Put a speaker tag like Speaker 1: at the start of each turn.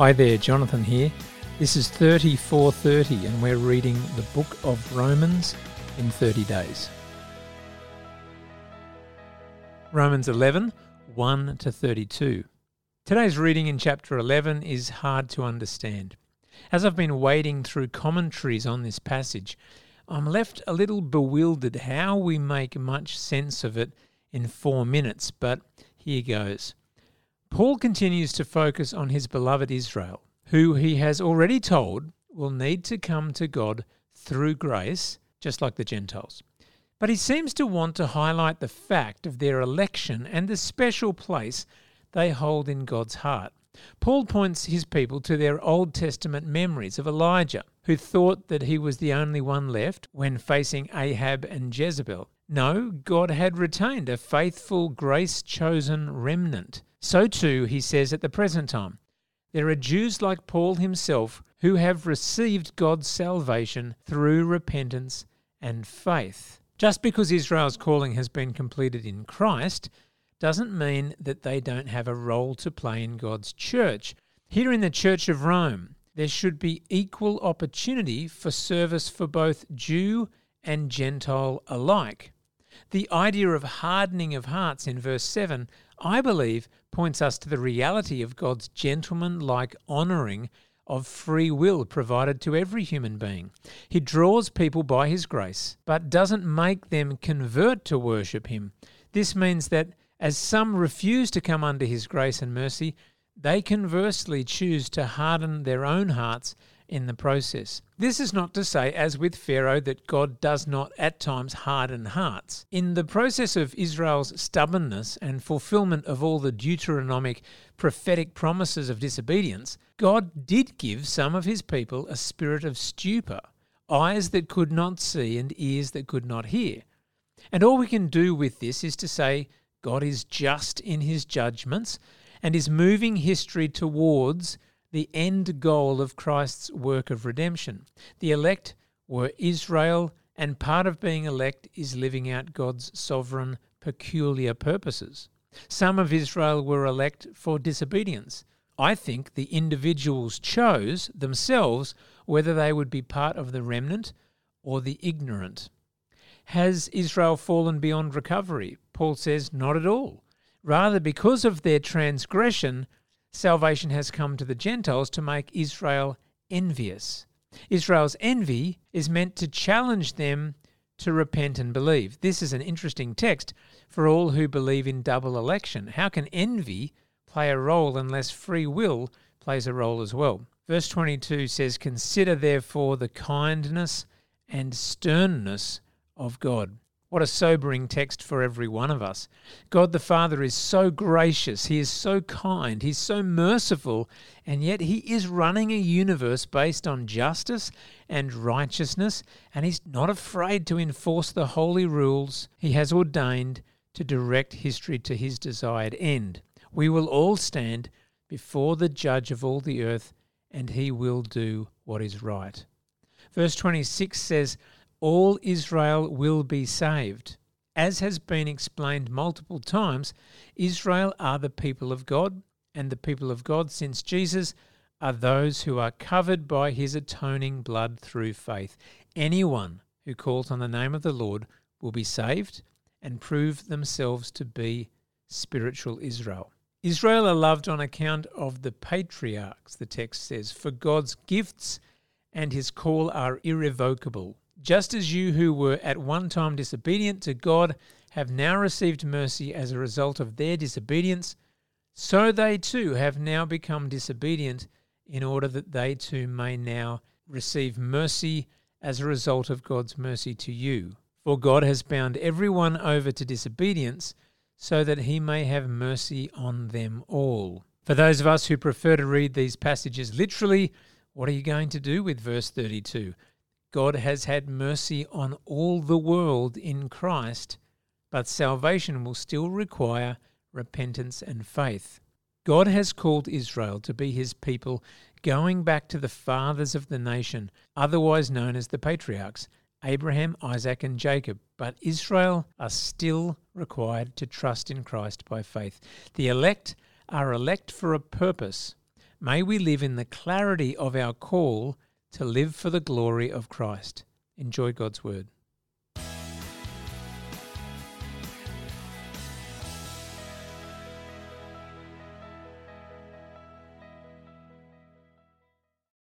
Speaker 1: Hi there, Jonathan here. This is 30430, and we're reading the book of Romans in 30 days. Romans 11, 1 to 32. Today's reading in chapter 11 is hard to understand. As I've been wading through commentaries on this passage, I'm left a little bewildered how we make much sense of it in four minutes, but here goes. Paul continues to focus on his beloved Israel, who he has already told will need to come to God through grace, just like the Gentiles. But he seems to want to highlight the fact of their election and the special place they hold in God's heart. Paul points his people to their Old Testament memories of Elijah, who thought that he was the only one left when facing Ahab and Jezebel. No, God had retained a faithful, grace chosen remnant. So too, he says at the present time. There are Jews like Paul himself who have received God's salvation through repentance and faith. Just because Israel's calling has been completed in Christ doesn't mean that they don't have a role to play in God's church. Here in the Church of Rome, there should be equal opportunity for service for both Jew and Gentile alike. The idea of hardening of hearts in verse 7, I believe, points us to the reality of God's gentleman like honouring of free will provided to every human being. He draws people by His grace, but doesn't make them convert to worship Him. This means that as some refuse to come under His grace and mercy, they conversely choose to harden their own hearts in the process. This is not to say, as with Pharaoh, that God does not at times harden hearts. In the process of Israel's stubbornness and fulfillment of all the Deuteronomic prophetic promises of disobedience, God did give some of his people a spirit of stupor, eyes that could not see and ears that could not hear. And all we can do with this is to say, God is just in his judgments and is moving history towards the end goal of Christ's work of redemption. The elect were Israel, and part of being elect is living out God's sovereign, peculiar purposes. Some of Israel were elect for disobedience. I think the individuals chose themselves whether they would be part of the remnant or the ignorant. Has Israel fallen beyond recovery? Paul says, not at all. Rather, because of their transgression, salvation has come to the Gentiles to make Israel envious. Israel's envy is meant to challenge them to repent and believe. This is an interesting text for all who believe in double election. How can envy play a role unless free will plays a role as well? Verse 22 says, Consider therefore the kindness and sternness of God. What a sobering text for every one of us. God the Father is so gracious, He is so kind, He's so merciful, and yet He is running a universe based on justice and righteousness, and He's not afraid to enforce the holy rules He has ordained to direct history to His desired end. We will all stand before the Judge of all the earth, and He will do what is right. Verse 26 says, all Israel will be saved. As has been explained multiple times, Israel are the people of God, and the people of God since Jesus are those who are covered by his atoning blood through faith. Anyone who calls on the name of the Lord will be saved and prove themselves to be spiritual Israel. Israel are loved on account of the patriarchs, the text says, for God's gifts and his call are irrevocable. Just as you who were at one time disobedient to God have now received mercy as a result of their disobedience, so they too have now become disobedient in order that they too may now receive mercy as a result of God's mercy to you. For God has bound everyone over to disobedience so that he may have mercy on them all. For those of us who prefer to read these passages literally, what are you going to do with verse 32? God has had mercy on all the world in Christ, but salvation will still require repentance and faith. God has called Israel to be his people, going back to the fathers of the nation, otherwise known as the patriarchs Abraham, Isaac, and Jacob. But Israel are still required to trust in Christ by faith. The elect are elect for a purpose, May we live in the clarity of our call to live for the glory of Christ. Enjoy God's word.